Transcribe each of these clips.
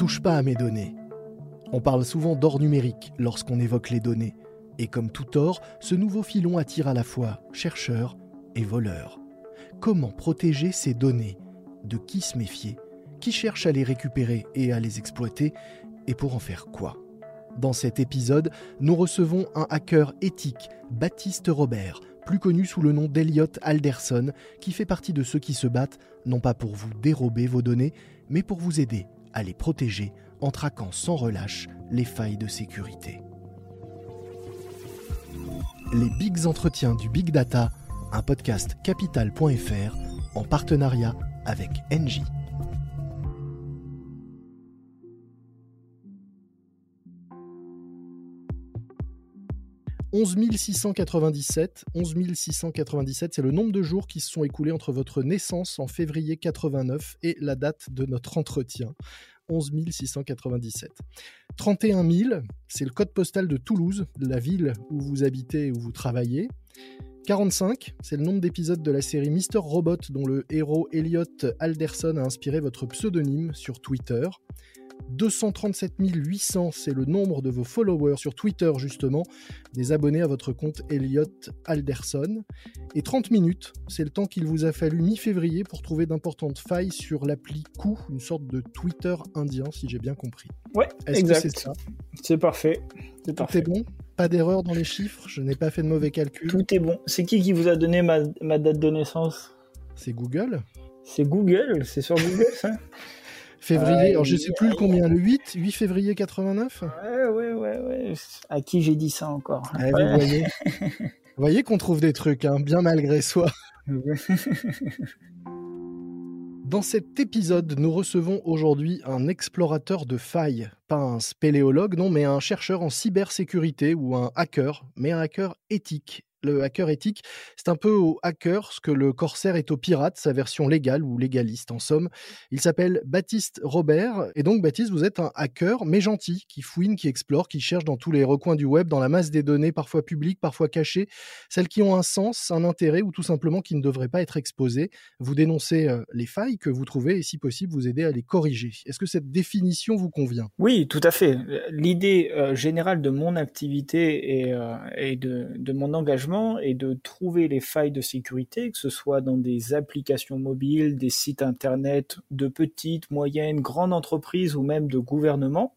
touche pas à mes données. On parle souvent d'or numérique lorsqu'on évoque les données. Et comme tout or, ce nouveau filon attire à la fois chercheurs et voleurs. Comment protéger ces données? De qui se méfier? Qui cherche à les récupérer et à les exploiter? Et pour en faire quoi? Dans cet épisode, nous recevons un hacker éthique, Baptiste Robert, plus connu sous le nom d'Eliott Alderson, qui fait partie de ceux qui se battent non pas pour vous dérober vos données, mais pour vous aider à les protéger en traquant sans relâche les failles de sécurité. Les Bigs Entretiens du Big Data, un podcast capital.fr en partenariat avec Engie. 11 697, 11 697, c'est le nombre de jours qui se sont écoulés entre votre naissance en février 89 et la date de notre entretien. 11 697. 31 000, c'est le code postal de Toulouse, la ville où vous habitez et où vous travaillez. 45, c'est le nombre d'épisodes de la série Mister Robot dont le héros Elliot Alderson a inspiré votre pseudonyme sur Twitter. 237 800, c'est le nombre de vos followers sur Twitter justement, des abonnés à votre compte Elliot Alderson. Et 30 minutes, c'est le temps qu'il vous a fallu mi-février pour trouver d'importantes failles sur l'appli Coup, une sorte de Twitter indien si j'ai bien compris. Ouais, exact. c'est ça C'est parfait. C'est parfait. bon? Pas d'erreur dans les chiffres? Je n'ai pas fait de mauvais calculs Tout est bon. C'est qui qui vous a donné ma, ma date de naissance? C'est Google. C'est Google C'est sur Google ça? Février, alors je sais plus le combien, le 8, 8 février 89 Ouais, ouais, ouais, ouais. À qui j'ai dit ça encore? Vous voyez, voyez qu'on trouve des trucs, hein, bien malgré soi. Dans cet épisode, nous recevons aujourd'hui un explorateur de failles, pas un spéléologue, non, mais un chercheur en cybersécurité ou un hacker, mais un hacker éthique le hacker éthique, c'est un peu au hacker ce que le corsaire est au pirate, sa version légale ou légaliste en somme. Il s'appelle Baptiste Robert. Et donc, Baptiste, vous êtes un hacker, mais gentil, qui fouine, qui explore, qui cherche dans tous les recoins du web, dans la masse des données, parfois publiques, parfois cachées, celles qui ont un sens, un intérêt ou tout simplement qui ne devraient pas être exposées. Vous dénoncez euh, les failles que vous trouvez et, si possible, vous aidez à les corriger. Est-ce que cette définition vous convient? Oui, tout à fait. L'idée euh, générale de mon activité et, euh, de mon engagement et de trouver les failles de sécurité, que ce soit dans des applications mobiles, des sites internet de petites, moyennes, grandes entreprises ou même de gouvernements,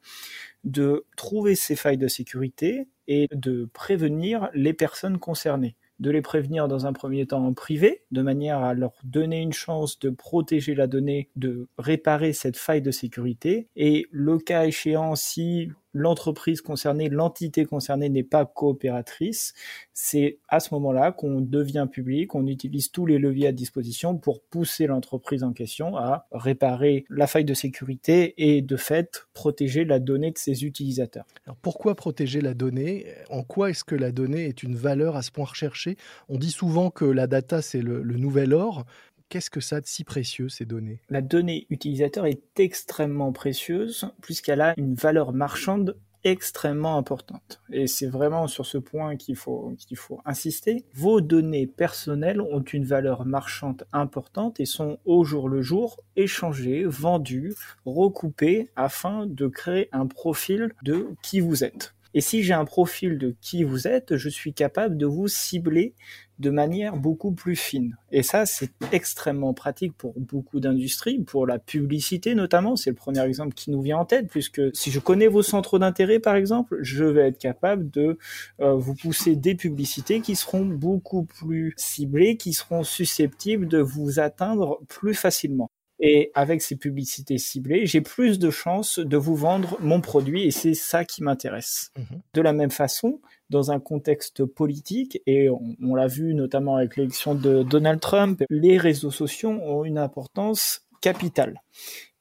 de trouver ces failles de sécurité et de prévenir les personnes concernées de les prévenir dans un premier temps en privé, de manière à leur donner une chance de protéger la donnée, de réparer cette faille de sécurité, et le cas échéant, si l'entreprise concernée, l'entité concernée n'est pas coopératrice, c'est à ce moment-là qu'on devient public, on utilise tous les leviers à disposition pour pousser l'entreprise en question à réparer la faille de sécurité et de fait protéger la donnée de ses utilisateurs. Alors pourquoi protéger la donnée? En quoi est-ce que la donnée est une valeur à ce point recherchée? On dit souvent que la data c'est le, le nouvel or, Qu'est-ce que ça de si précieux, ces données? La donnée utilisateur est extrêmement précieuse puisqu'elle a une valeur marchande extrêmement importante. Et c'est vraiment sur ce point qu'il faut, qu'il faut insister. Vos données personnelles ont une valeur marchande importante et sont au jour le jour échangées, vendues, recoupées afin de créer un profil de qui vous êtes. Et si j'ai un profil de qui vous êtes, je suis capable de vous cibler de manière beaucoup plus fine. Et ça, c'est extrêmement pratique pour beaucoup d'industries, pour la publicité notamment. C'est le premier exemple qui nous vient en tête, puisque si je connais vos centres d'intérêt, par exemple, je vais être capable de euh, vous pousser des publicités qui seront beaucoup plus ciblées, qui seront susceptibles de vous atteindre plus facilement. Et avec ces publicités ciblées, j'ai plus de chances de vous vendre mon produit et c'est ça qui m'intéresse. Mhm. De la même façon, dans un contexte politique, et on, l'a vu notamment avec l'élection de Donald Trump, les réseaux sociaux ont une importance capitale.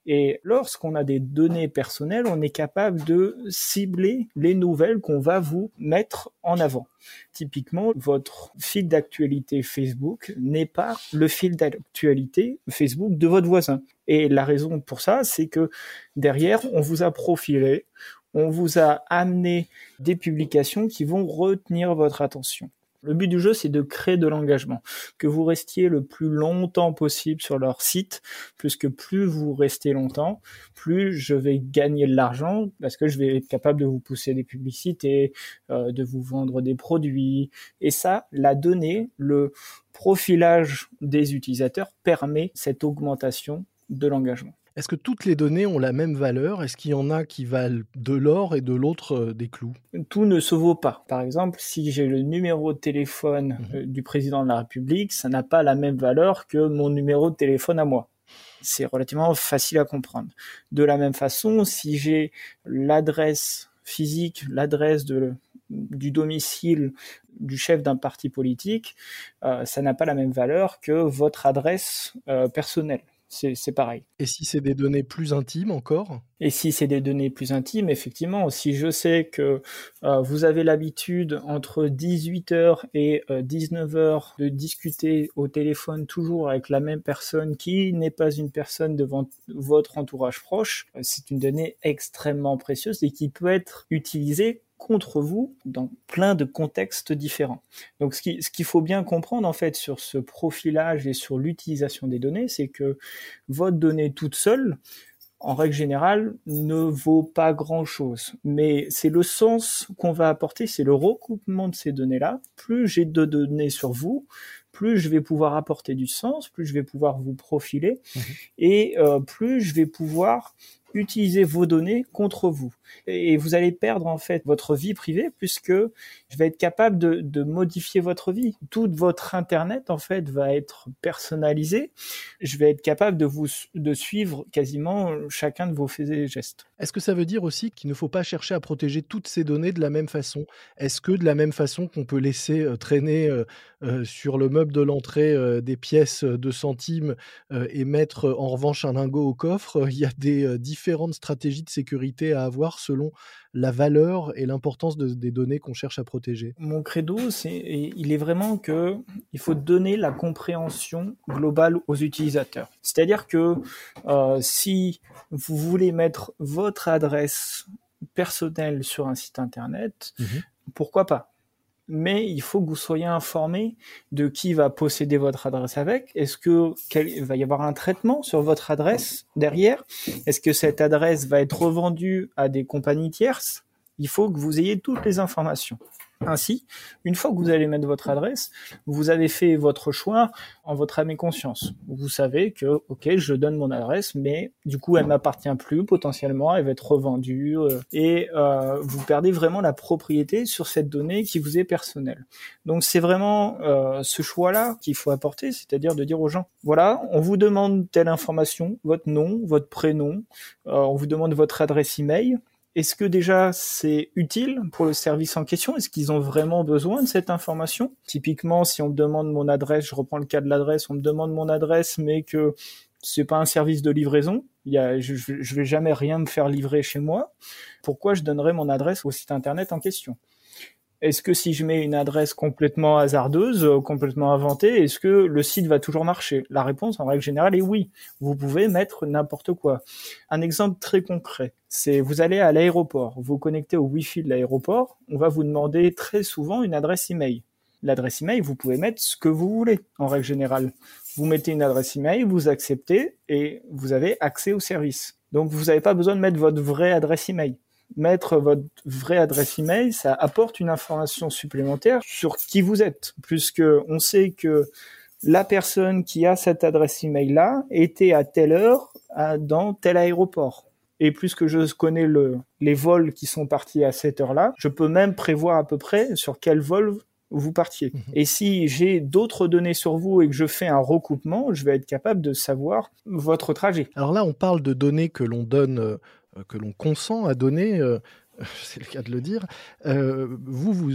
Et lorsqu'on a des données personnelles, on est capable de cibler les nouvelles qu'on va vous mettre en avant. Typiquement, votre fil d'actualité Facebook n'est pas le fil d'actualité Facebook de votre voisin. Et la raison pour ça, c'est que derrière, on vous a profilé, on vous a amené des publications qui vont retenir votre attention. Le but du jeu, c'est de créer de l'engagement, que vous restiez le plus longtemps possible sur leur site, puisque plus vous restez longtemps, plus je vais gagner de l'argent, parce que je vais être capable de vous pousser des publicités, euh, de vous vendre des produits. Et ça, la donnée, le profilage des utilisateurs permet cette augmentation de l'engagement. Est-ce que toutes les données ont la même valeur? Est-ce qu'il y en a qui valent de l'or et de l'autre euh, des clous? Tout ne se vaut pas. Par exemple, si j'ai le numéro de téléphone mmh euh, du président de la République, ça n'a pas la même valeur que mon numéro de téléphone à moi. C'est relativement facile à comprendre. De la même façon, si j'ai l'adresse physique, l'adresse du domicile du chef d'un parti politique, euh, ça n'a pas la même valeur que votre adresse personnelle c'est pareil. Et si c'est des données plus intimes encore? Et si c'est des données plus intimes, effectivement, si je sais que euh, vous avez l'habitude entre 18h et 19h euh, de discuter au téléphone toujours avec la même personne qui n'est pas une personne devant votre entourage proche, euh, c'est une donnée extrêmement précieuse et qui peut être utilisée contre vous dans plein de contextes différents. Donc ce qu'il ce faut bien comprendre en fait sur ce profilage et sur l'utilisation des données, c'est que votre donnée toute seule, en règle générale, ne vaut pas grand-chose. Mais c'est le sens qu'on va apporter, c'est le recoupement de ces données-là. Plus j'ai de données sur vous, plus je vais pouvoir apporter du sens, plus je vais pouvoir vous profiler, mmh et euh, plus je vais pouvoir utiliser vos données contre vous. Et vous allez perdre en fait votre vie privée puisque je vais être capable de, modifier votre vie. Tout votre internet en fait va être personnalisé. Je vais être capable de vous de suivre quasiment chacun de vos faits et gestes. Est-ce que ça veut dire aussi qu'il ne faut pas chercher à protéger toutes ces données de la même façon? Est-ce que de la même façon qu'on peut laisser euh, traîner euh, euh, sur le meuble de l'entrée des pièces de centimes et mettre en revanche un lingot au coffre, il y a des différentes stratégies de sécurité à avoir selon la valeur et l'importance des données qu'on cherche à protéger? Mon credo, c'est, il est vraiment que il faut donner la compréhension globale aux utilisateurs. C'est-à-dire que euh, si vous voulez mettre votre adresse personnelle sur un site internet, mmh pourquoi pas? Mais il faut que vous soyez informé de qui va posséder votre adresse avec. Est-ce que va y avoir un traitement sur votre adresse derrière? Est-ce que cette adresse va être revendue à des compagnies tierces? Il faut que vous ayez toutes les informations. Ainsi, une fois que vous allez mettre votre adresse, vous avez fait votre choix en votre âme et conscience. Vous savez que, ok, je donne mon adresse, mais du coup, elle m'appartient plus potentiellement, elle va être revendue euh, et euh, vous perdez vraiment la propriété sur cette donnée qui vous est personnelle. Donc, c'est vraiment euh, ce choix-là qu'il faut apporter, c'est-à-dire de dire aux gens, voilà, on vous demande telle information, votre nom, votre prénom, on vous demande votre adresse email. Est-ce que déjà c'est utile pour le service en question? Est-ce qu'ils ont vraiment besoin de cette information? Typiquement, si on me demande mon adresse, je reprends le cas de l'adresse, on me demande mon adresse, mais que c'est pas un service de livraison, je, je vais jamais rien me faire livrer chez moi. Pourquoi je donnerais mon adresse au site internet en question? Est-ce que si je mets une adresse complètement hasardeuse, euh, complètement inventée, est-ce que le site va toujours marcher? La réponse en règle générale est oui. Vous pouvez mettre n'importe quoi. Un exemple très concret, c'est vous allez à l'aéroport, vous connectez au Wi-Fi de l'aéroport, on va vous demander très souvent une adresse email. L'adresse email, vous pouvez mettre ce que vous voulez en règle générale. Vous mettez une adresse email, vous acceptez et vous avez accès au service. Donc vous n'avez pas besoin de mettre votre vraie adresse email mettre votre vraie adresse email, ça apporte une information supplémentaire sur qui vous êtes, puisque on sait que la personne qui a cette adresse email là était à telle heure dans tel aéroport. Et puisque je connais le, les vols qui sont partis à cette heure-là, je peux même prévoir à peu près sur quel vol vous partiez. Mhm. Et si j'ai d'autres données sur vous et que je fais un recoupement, je vais être capable de savoir votre trajet. Alors là, on parle de données que l'on donne euh, que l'on consent à donner, euh, c'est le cas de le dire, euh, vous, vous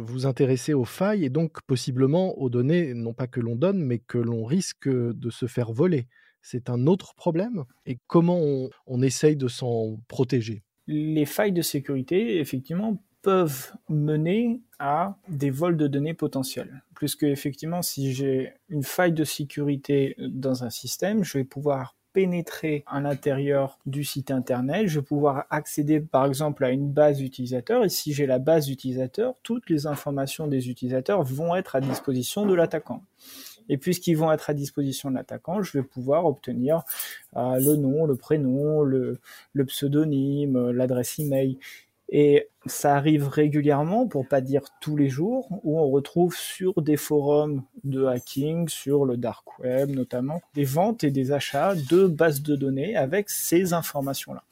vous intéressez aux failles et donc possiblement aux données, non pas que l'on donne, mais que l'on risque de se faire voler. C'est un autre problème. Et comment on, on essaye de s'en protéger? Les failles de sécurité, effectivement, peuvent mener à des vols de données potentiels. Plus que effectivement, si j'ai une faille de sécurité dans un système, je vais pouvoir pénétrer à l'intérieur du site internet. Je vais pouvoir accéder par exemple à une base d'utilisateurs et si j'ai la base d'utilisateurs, toutes les informations des utilisateurs vont être à disposition de l'attaquant. Et puisqu'ils vont être à disposition de l'attaquant, je vais pouvoir obtenir euh, le nom, le prénom, le, le pseudonyme, l'adresse email. Et ça arrive régulièrement, pour pas dire tous les jours, où on retrouve sur des forums de hacking, sur le dark web notamment, des ventes et des achats de bases de données avec ces informations-là.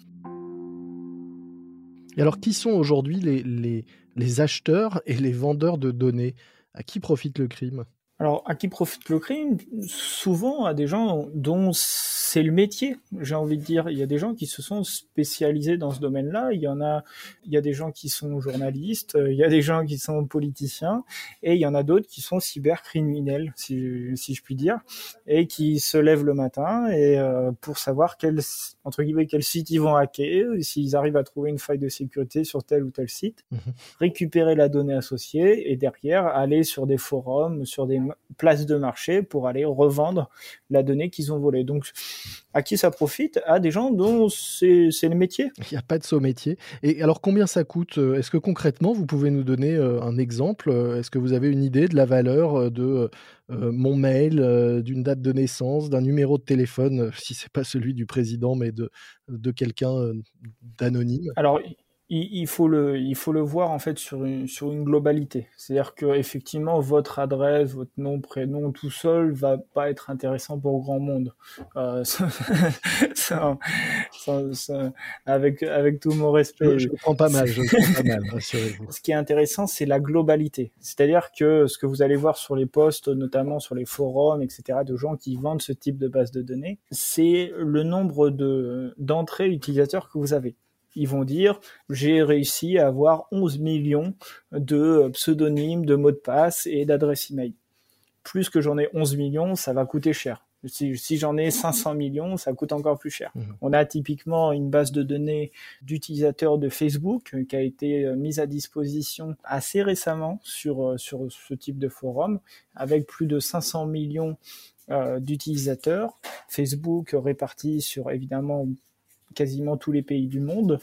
Et alors, qui sont aujourd'hui les, les, les acheteurs et les vendeurs de données? À qui profite le crime? Alors, à qui profite le crime? Souvent à des gens dont c'est le métier, j'ai envie de dire. Il y a des gens qui se sont spécialisés dans ce domaine-là. Il y en a, il y a des gens qui sont journalistes, il y a des gens qui sont politiciens, et il y en a d'autres qui sont cybercriminels, si, si je puis dire, et qui se lèvent le matin et euh, pour savoir quel entre guillemets quel site ils vont hacker, s'ils arrivent à trouver une faille de sécurité sur tel ou tel site, mhm. récupérer la donnée associée et derrière aller sur des forums, sur des place de marché pour aller revendre la donnée qu'ils ont volée. Donc, à qui ça profite? À des gens dont c'est le métier. Il n'y a pas de saut métier. Et alors, combien ça coûte? Est-ce que concrètement, vous pouvez nous donner euh, un exemple? Est-ce que vous avez une idée de la valeur euh, de euh, mon mail, d'une date de naissance, d'un numéro de téléphone, si c'est pas celui du président, mais de, de quelqu'un d'anonyme? Alors, il, faut le, il faut le voir en fait sur une, sur une globalité. C'est-à-dire que effectivement votre adresse, votre nom, prénom, tout seul va pas être intéressant pour grand monde. Euh, ça, ça, avec avec tout mon respect. Je, prends pas mal, je prends pas mal. Rassurez-vous. Ce qui est intéressant, c'est la globalité. C'est-à-dire que ce que vous allez voir sur les posts, notamment sur les forums, etc., de gens qui vendent ce type de base de données, c'est le nombre de d'entrées utilisateurs que vous avez ils vont dire j'ai réussi à avoir 11 millions de pseudonymes, de mots de passe et d'adresses email. Plus que j'en ai 11 millions, ça va coûter cher. Si, j'en ai 500 millions, ça coûte encore plus cher. Mmh. On a typiquement une base de données d'utilisateurs de Facebook euh, qui a été euh, mise à disposition assez récemment sur, euh, sur ce type de forum, avec plus de 500 millions d'utilisateurs. Facebook répartis sur évidemment quasiment tous les pays du monde.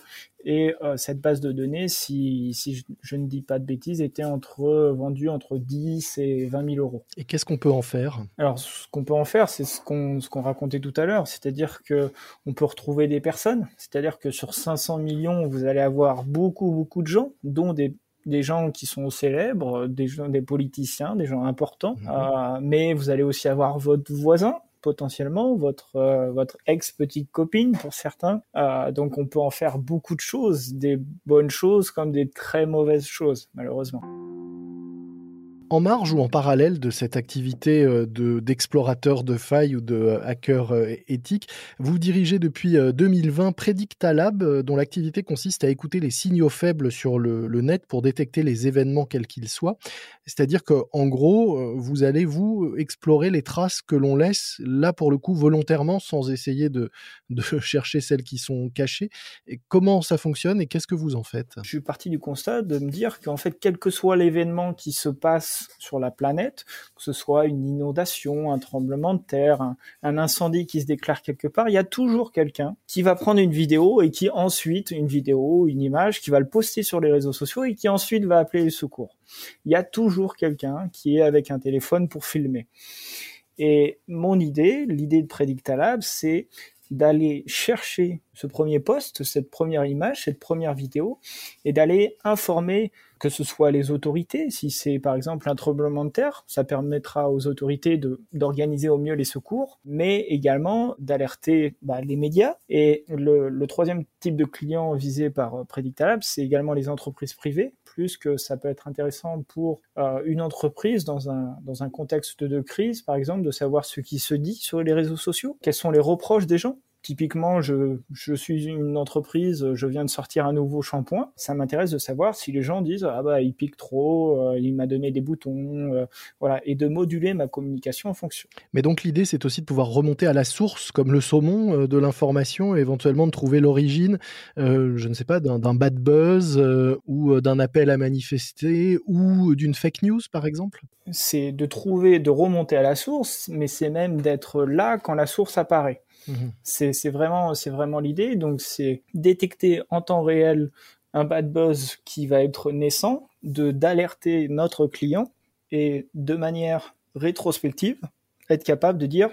Et euh, cette base de données, si, si je, ne dis pas de bêtises, était entre, vendue entre 10 et 20 000 euros. Et qu'est-ce qu'on peut en faire? Alors, ce qu'on peut en faire, c'est ce qu'on ce qu'on racontait tout à l'heure, c'est-à-dire que on peut retrouver des personnes, c'est-à-dire que sur 500 millions, vous allez avoir beaucoup, beaucoup de gens, dont des des gens qui sont célèbres, des gens, des politiciens, des gens importants, mmh. euh, mais vous allez aussi avoir votre voisin, potentiellement, votre, euh, votre ex-petite copine pour certains. Euh, donc on peut en faire beaucoup de choses, des bonnes choses comme des très mauvaises choses, malheureusement. En marge ou en parallèle de cette activité euh, d'explorateur de, failles ou de euh, hacker euh, éthique, vous dirigez depuis 2020 Predictalab, dont l'activité consiste à écouter les signaux faibles sur le, net pour détecter les événements quels qu'ils soient. C'est-à-dire qu'en gros, vous allez vous explorer les traces que l'on laisse, là pour le coup volontairement, sans essayer de, de chercher celles qui sont cachées. Comment ça fonctionne et qu'est-ce que vous en faites? Je suis parti du constat de me dire qu'en fait, quel que soit l'événement qui se passe sur la planète, que ce soit une inondation, un tremblement de terre, un, incendie qui se déclare quelque part, il y a toujours quelqu'un qui va prendre une vidéo et qui ensuite, une vidéo, une image, qui va le poster sur les réseaux sociaux et qui ensuite va appeler les secours. Il y a toujours quelqu'un qui est avec un téléphone pour filmer. Et mon idée, l'idée de Predictalab, c'est d'aller chercher ce premier poste, cette première image, cette première vidéo, et d'aller informer que ce soit les autorités, si c'est par exemple un tremblement de terre, ça permettra aux autorités d'organiser au mieux les secours, mais également d'alerter bah, les médias. Et le, troisième type de client visé par euh, Predictalab, c'est également les entreprises privées, plus que ça peut être intéressant pour euh, une entreprise dans un, dans un contexte de crise, par exemple, de savoir ce qui se dit sur les réseaux sociaux, quels sont les reproches des gens Typiquement, je, je, suis une entreprise, je viens de sortir un nouveau shampoing. Ça m'intéresse de savoir si les gens disent ah bah il pique trop, euh, il m'a donné des boutons, euh, voilà, et de moduler ma communication en fonction. Mais donc l'idée c'est aussi de pouvoir remonter à la source, comme le saumon euh, de l'information, et éventuellement de trouver l'origine, je ne sais pas, d'un bad buzz ou d'un appel à manifester ou d'une fake news par exemple? C'est de trouver, de remonter à la source, mais c'est même d'être là quand la source apparaît. Mhm. C'est vraiment, vraiment l'idée. Donc, c'est détecter en temps réel un bad buzz qui va être naissant, d'alerter notre client et de manière rétrospective, être capable de dire,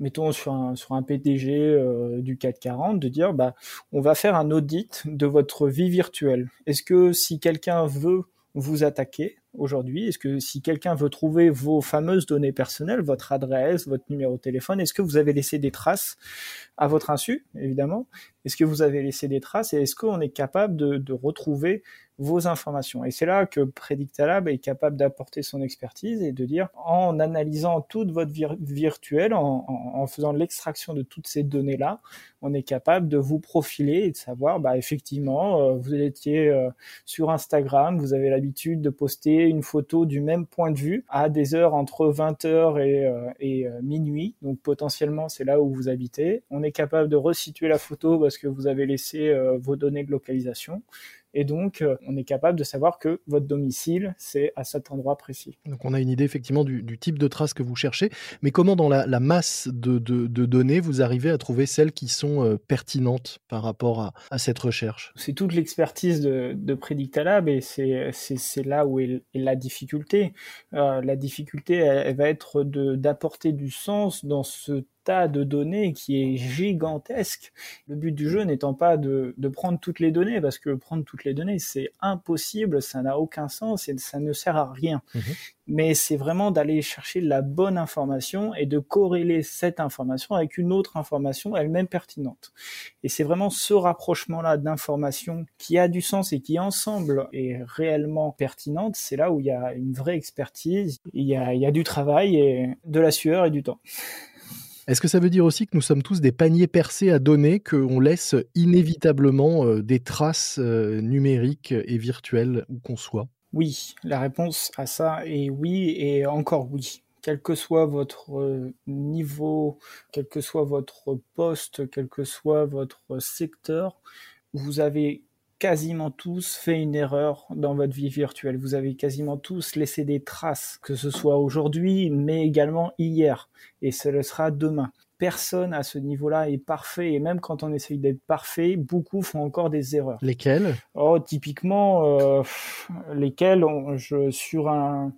mettons sur un, sur un PDG euh, du 440, de dire, bah, on va faire un audit de votre vie virtuelle. Est-ce que si quelqu'un veut vous attaquer, aujourd'hui. Est-ce que si quelqu'un veut trouver vos fameuses données personnelles, votre adresse, votre numéro de téléphone, est-ce que vous avez laissé des traces à votre insu, évidemment? Est-ce que vous avez laissé des traces et est-ce qu'on est capable de, retrouver vos informations? Et c'est là que Predictalab est capable d'apporter son expertise et de dire, en analysant toute votre virtuelle, en, faisant l'extraction de toutes ces données-là, on est capable de vous profiler et de savoir, bah, effectivement, euh, vous étiez euh, sur Instagram, vous avez l'habitude de poster une photo du même point de vue à des heures entre 20h et, euh, et minuit. Donc potentiellement, c'est là où vous habitez. On est capable de resituer la photo parce que vous avez laissé vos données de localisation. Et donc, euh, on est capable de savoir que votre domicile, c'est à cet endroit précis. Donc, on a une idée effectivement du, type de traces que vous cherchez. Mais comment, dans la, masse de, données, vous arrivez à trouver celles qui sont euh, pertinentes par rapport à, cette recherche? C'est toute l'expertise de, de Predictalab et c'est là où est, la difficulté. Euh, la difficulté, elle va être d'apporter du sens dans ce de données qui est gigantesque. Le but du jeu n'étant pas de, prendre toutes les données, parce que prendre toutes les données, c'est impossible, ça n'a aucun sens et ça ne sert à rien. Mhm. Mais c'est vraiment d'aller chercher la bonne information et de corréler cette information avec une autre information elle-même pertinente. Et c'est vraiment ce rapprochement-là d'informations qui a du sens et qui ensemble est réellement pertinente. C'est là où il y a une vraie expertise, il y a, il y a du travail et de la sueur et du temps. Est-ce que ça veut dire aussi que nous sommes tous des paniers percés à données, qu'on laisse inévitablement euh, des traces euh, numériques et virtuelles où qu'on soit? Oui, la réponse à ça est oui et encore oui. Quel que soit votre euh, niveau, quel que soit votre poste, quel que soit votre secteur, vous avez quasiment tous fait une erreur dans votre vie virtuelle. Vous avez quasiment tous laissé des traces, que ce soit aujourd'hui, mais également hier. Et ce le sera demain. Personne à ce niveau-là est parfait. Et même quand on essaye d'être parfait, beaucoup font encore des erreurs. Lesquelles? Oh, typiquement, euh, lesquelles? Je, sur un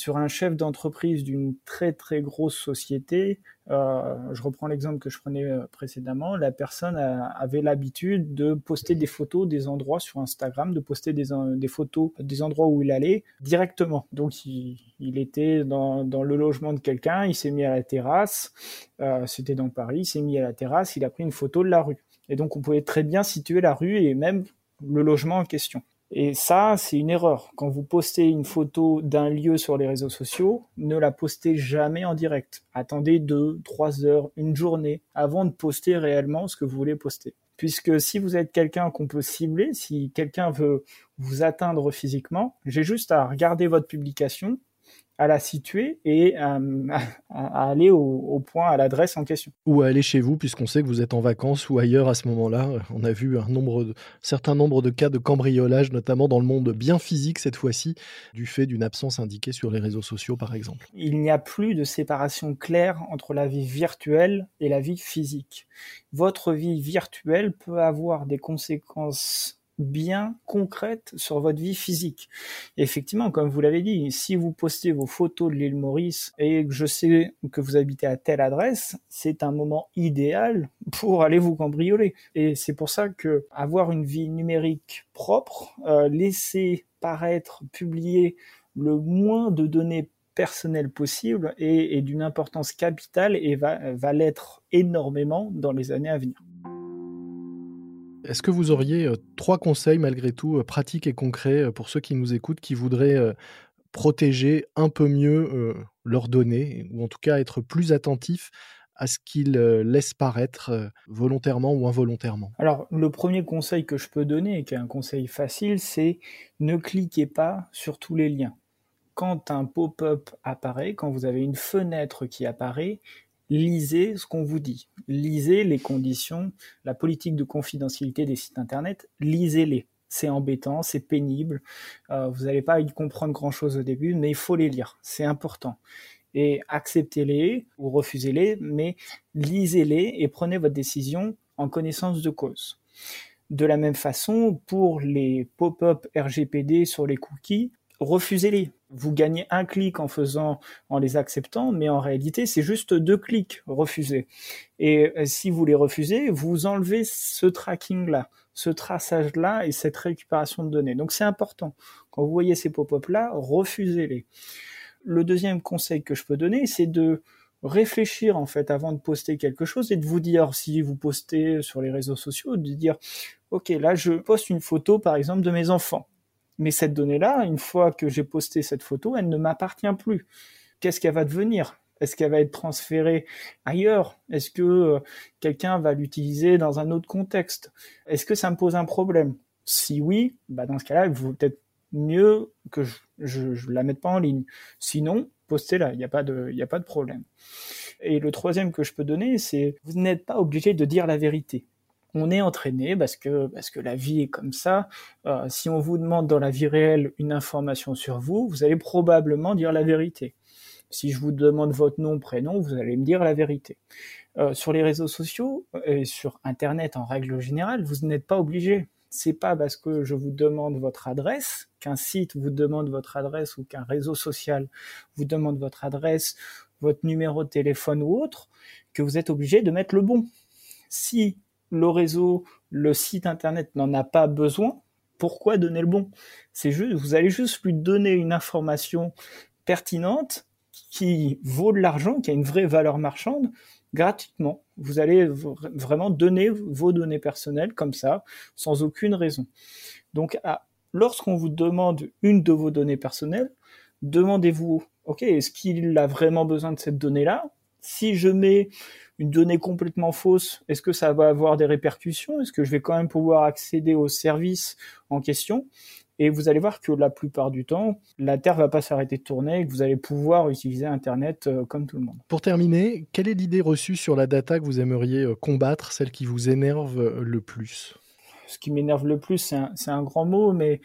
sur un chef d'entreprise d'une très très grosse société, euh, je reprends l'exemple que je prenais euh, précédemment, la personne avait l'habitude de poster des photos des endroits sur Instagram, de poster des, photos des endroits où il allait directement. Donc il, était dans, le logement de quelqu'un, il s'est mis à la terrasse, euh, c'était dans Paris, il s'est mis à la terrasse, il a pris une photo de la rue. Et donc on pouvait très bien situer la rue et même le logement en question. Et ça, c'est une erreur. Quand vous postez une photo d'un lieu sur les réseaux sociaux, ne la postez jamais en direct. Attendez deux, trois heures, une journée avant de poster réellement ce que vous voulez poster. Puisque si vous êtes quelqu'un qu'on peut cibler, si quelqu'un veut vous atteindre physiquement, j'ai juste à regarder votre publication, à la situer et euh, à, aller au, point, à l'adresse en question. Ou à aller chez vous, puisqu'on sait que vous êtes en vacances ou ailleurs à ce moment-là. On a vu un nombre de, certain nombre de cas de cambriolage, notamment dans le monde bien physique cette fois-ci, du fait d'une absence indiquée sur les réseaux sociaux, par exemple. Il n'y a plus de séparation claire entre la vie virtuelle et la vie physique. Votre vie virtuelle peut avoir des conséquences bien concrète sur votre vie physique. effectivement, comme vous l'avez dit, si vous postez vos photos de l'île Maurice et que je sais que vous habitez à telle adresse, c'est un moment idéal pour aller vous cambrioler. Et c'est pour ça que avoir une vie numérique propre, euh, laisser paraître, publier le moins de données personnelles possible est, d'une importance capitale et va, va l'être énormément dans les années à venir. Est-ce que vous auriez euh, trois conseils malgré tout euh, pratiques et concrets euh, pour ceux qui nous écoutent, qui voudraient protéger un peu mieux leurs données, ou en tout cas être plus attentifs à ce qu'ils laissent paraître volontairement ou involontairement? Alors, le premier conseil que je peux donner, et qui est un conseil facile, c'est ne cliquez pas sur tous les liens. Quand un pop-up apparaît, quand vous avez une fenêtre qui apparaît, lisez ce qu'on vous dit. Lisez les conditions, la politique de confidentialité des sites internet, lisez-les. C'est embêtant, c'est pénible, euh, vous n'allez pas y comprendre grand-chose au début, mais il faut les lire, c'est important. Et acceptez-les ou refusez-les, mais lisez-les et prenez votre décision en connaissance de cause. De la même façon, pour les pop-up RGPD sur les cookies, refusez-les. Vous gagnez un clic en faisant, en les acceptant, mais en réalité, c'est juste deux clics refusés. Et euh, si vous les refusez, vous enlevez ce tracking-là, ce traçage-là et cette récupération de données. Donc c'est important. Quand vous voyez ces pop-up-là, refusez-les. Le deuxième conseil que je peux donner, c'est de réfléchir en fait avant de poster quelque chose et de vous dire si vous postez sur les réseaux sociaux, de dire ok là je poste une photo par exemple de mes enfants mais cette donnée-là, une fois que j'ai posté cette photo, elle ne m'appartient plus. Qu'est-ce qu'elle va devenir? Est-ce qu'elle va être transférée ailleurs? Est-ce que euh, quelqu'un va l'utiliser dans un autre contexte? Est-ce que ça me pose un problème? Si oui, bah dans ce cas-là, il vaut peut-être mieux que je, ne la mette pas en ligne. Sinon, postez-la, il n'y a, pas de, a pas de problème. Et le troisième que je peux donner, c'est vous n'êtes pas obligé de dire la vérité on est entraîné parce que parce que la vie est comme ça. Euh, si on vous demande dans la vie réelle une information sur vous, vous allez probablement dire la vérité. Si je vous demande votre nom, prénom, vous allez me dire la vérité. Euh, sur les réseaux sociaux et sur Internet en règle générale, vous n'êtes pas obligé. C'est pas parce que je vous demande votre adresse, qu'un site vous demande votre adresse ou qu'un réseau social vous demande votre adresse, votre numéro de téléphone ou autre, que vous êtes obligé de mettre le bon. Si le réseau, le site internet n'en a pas besoin, pourquoi donner le bon? C'est juste, vous allez juste lui donner une information pertinente qui vaut de l'argent, qui a une vraie valeur marchande, gratuitement. Vous allez vraiment donner vos données personnelles comme ça, sans aucune raison. Donc, lorsqu'on vous demande une de vos données personnelles, demandez-vous, ok, est-ce qu'il a vraiment besoin de cette donnée-là? Si je mets une donnée complètement fausse, est-ce que ça va avoir des répercussions? Est-ce que je vais quand même pouvoir accéder au service en question? Et vous allez voir que la plupart du temps, la Terre va pas s'arrêter de tourner et que vous allez pouvoir utiliser Internet euh, comme tout le monde. Pour terminer, quelle est l'idée reçue sur la data que vous aimeriez euh, combattre, celle qui vous énerve euh, le plus? Ce qui m'énerve le plus, c'est un, grand mot, mais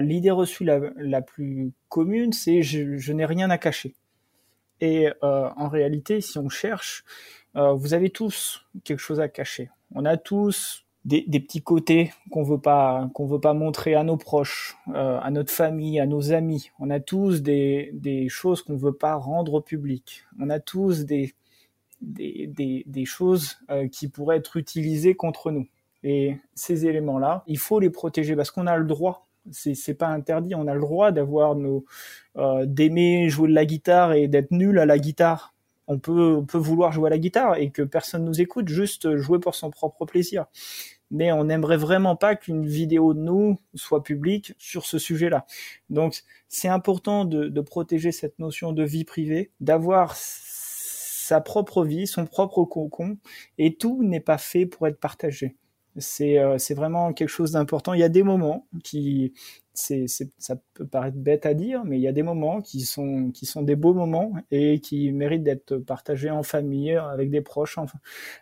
l'idée reçue la, plus commune, c'est je n'ai rien à cacher. Et en réalité, si on cherche, euh, vous avez tous quelque chose à cacher. On a tous des, petits côtés qu'on veut pas qu'on veut pas montrer à nos proches, euh, à notre famille, à nos amis. On a tous des, des choses qu'on veut pas rendre public. On a tous des des, des, des choses euh, qui pourraient être utilisées contre nous. Et ces éléments-là, il faut les protéger parce qu'on a le droit. C'est pas interdit. On a le droit d'avoir nos d'aimer jouer de la guitare et d'être nul à la guitare on peut, peut vouloir jouer à la guitare et que personne nous écoute, juste jouer pour son propre plaisir. Mais on n'aimerait vraiment pas qu'une vidéo de nous soit publique sur ce sujet-là. Donc c'est important de, de protéger cette notion de vie privée, d'avoir sa propre vie, son propre cocon, et tout n'est pas fait pour être partagé. C'est euh, vraiment quelque chose d'important. Il y a des moments qui, c'est, ça peut paraître bête à dire, mais il y a des moments qui sont, qui sont des beaux moments et qui méritent d'être partagés en famille, avec des proches,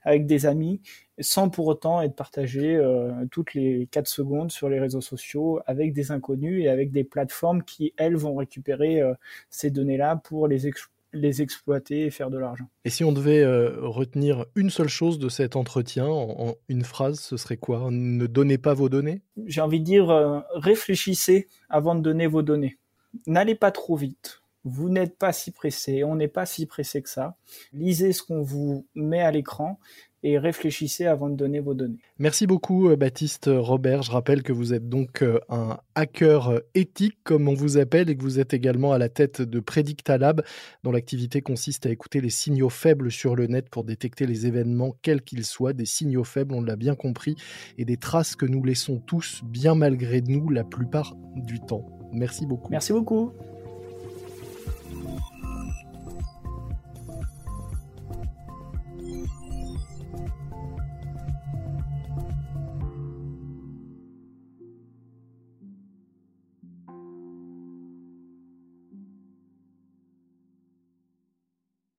avec des amis, sans pour autant être partagés euh, toutes les 4 secondes sur les réseaux sociaux avec des inconnus et avec des plateformes qui, elles, vont récupérer euh, ces données-là pour les, les exploiter et faire de l'argent. Et si on devait euh, retenir une seule chose de cet entretien en, une phrase, ce serait quoi? Ne donnez pas vos données? J'ai envie de dire euh, réfléchissez avant de donner vos données. N'allez pas trop vite. Vous n'êtes pas si pressé, on n'est pas si pressé que ça. Lisez ce qu'on vous met à l'écran et réfléchissez avant de donner vos données. Merci beaucoup euh, Baptiste Robert. Je rappelle que vous êtes donc euh, un hacker éthique comme on vous appelle et que vous êtes également à la tête de Predictalab dont l'activité consiste à écouter les signaux faibles sur le net pour détecter les événements quels qu'ils soient, des signaux faibles, on l'a bien compris, et des traces que nous laissons tous bien malgré nous la plupart du temps. Merci beaucoup. Merci beaucoup.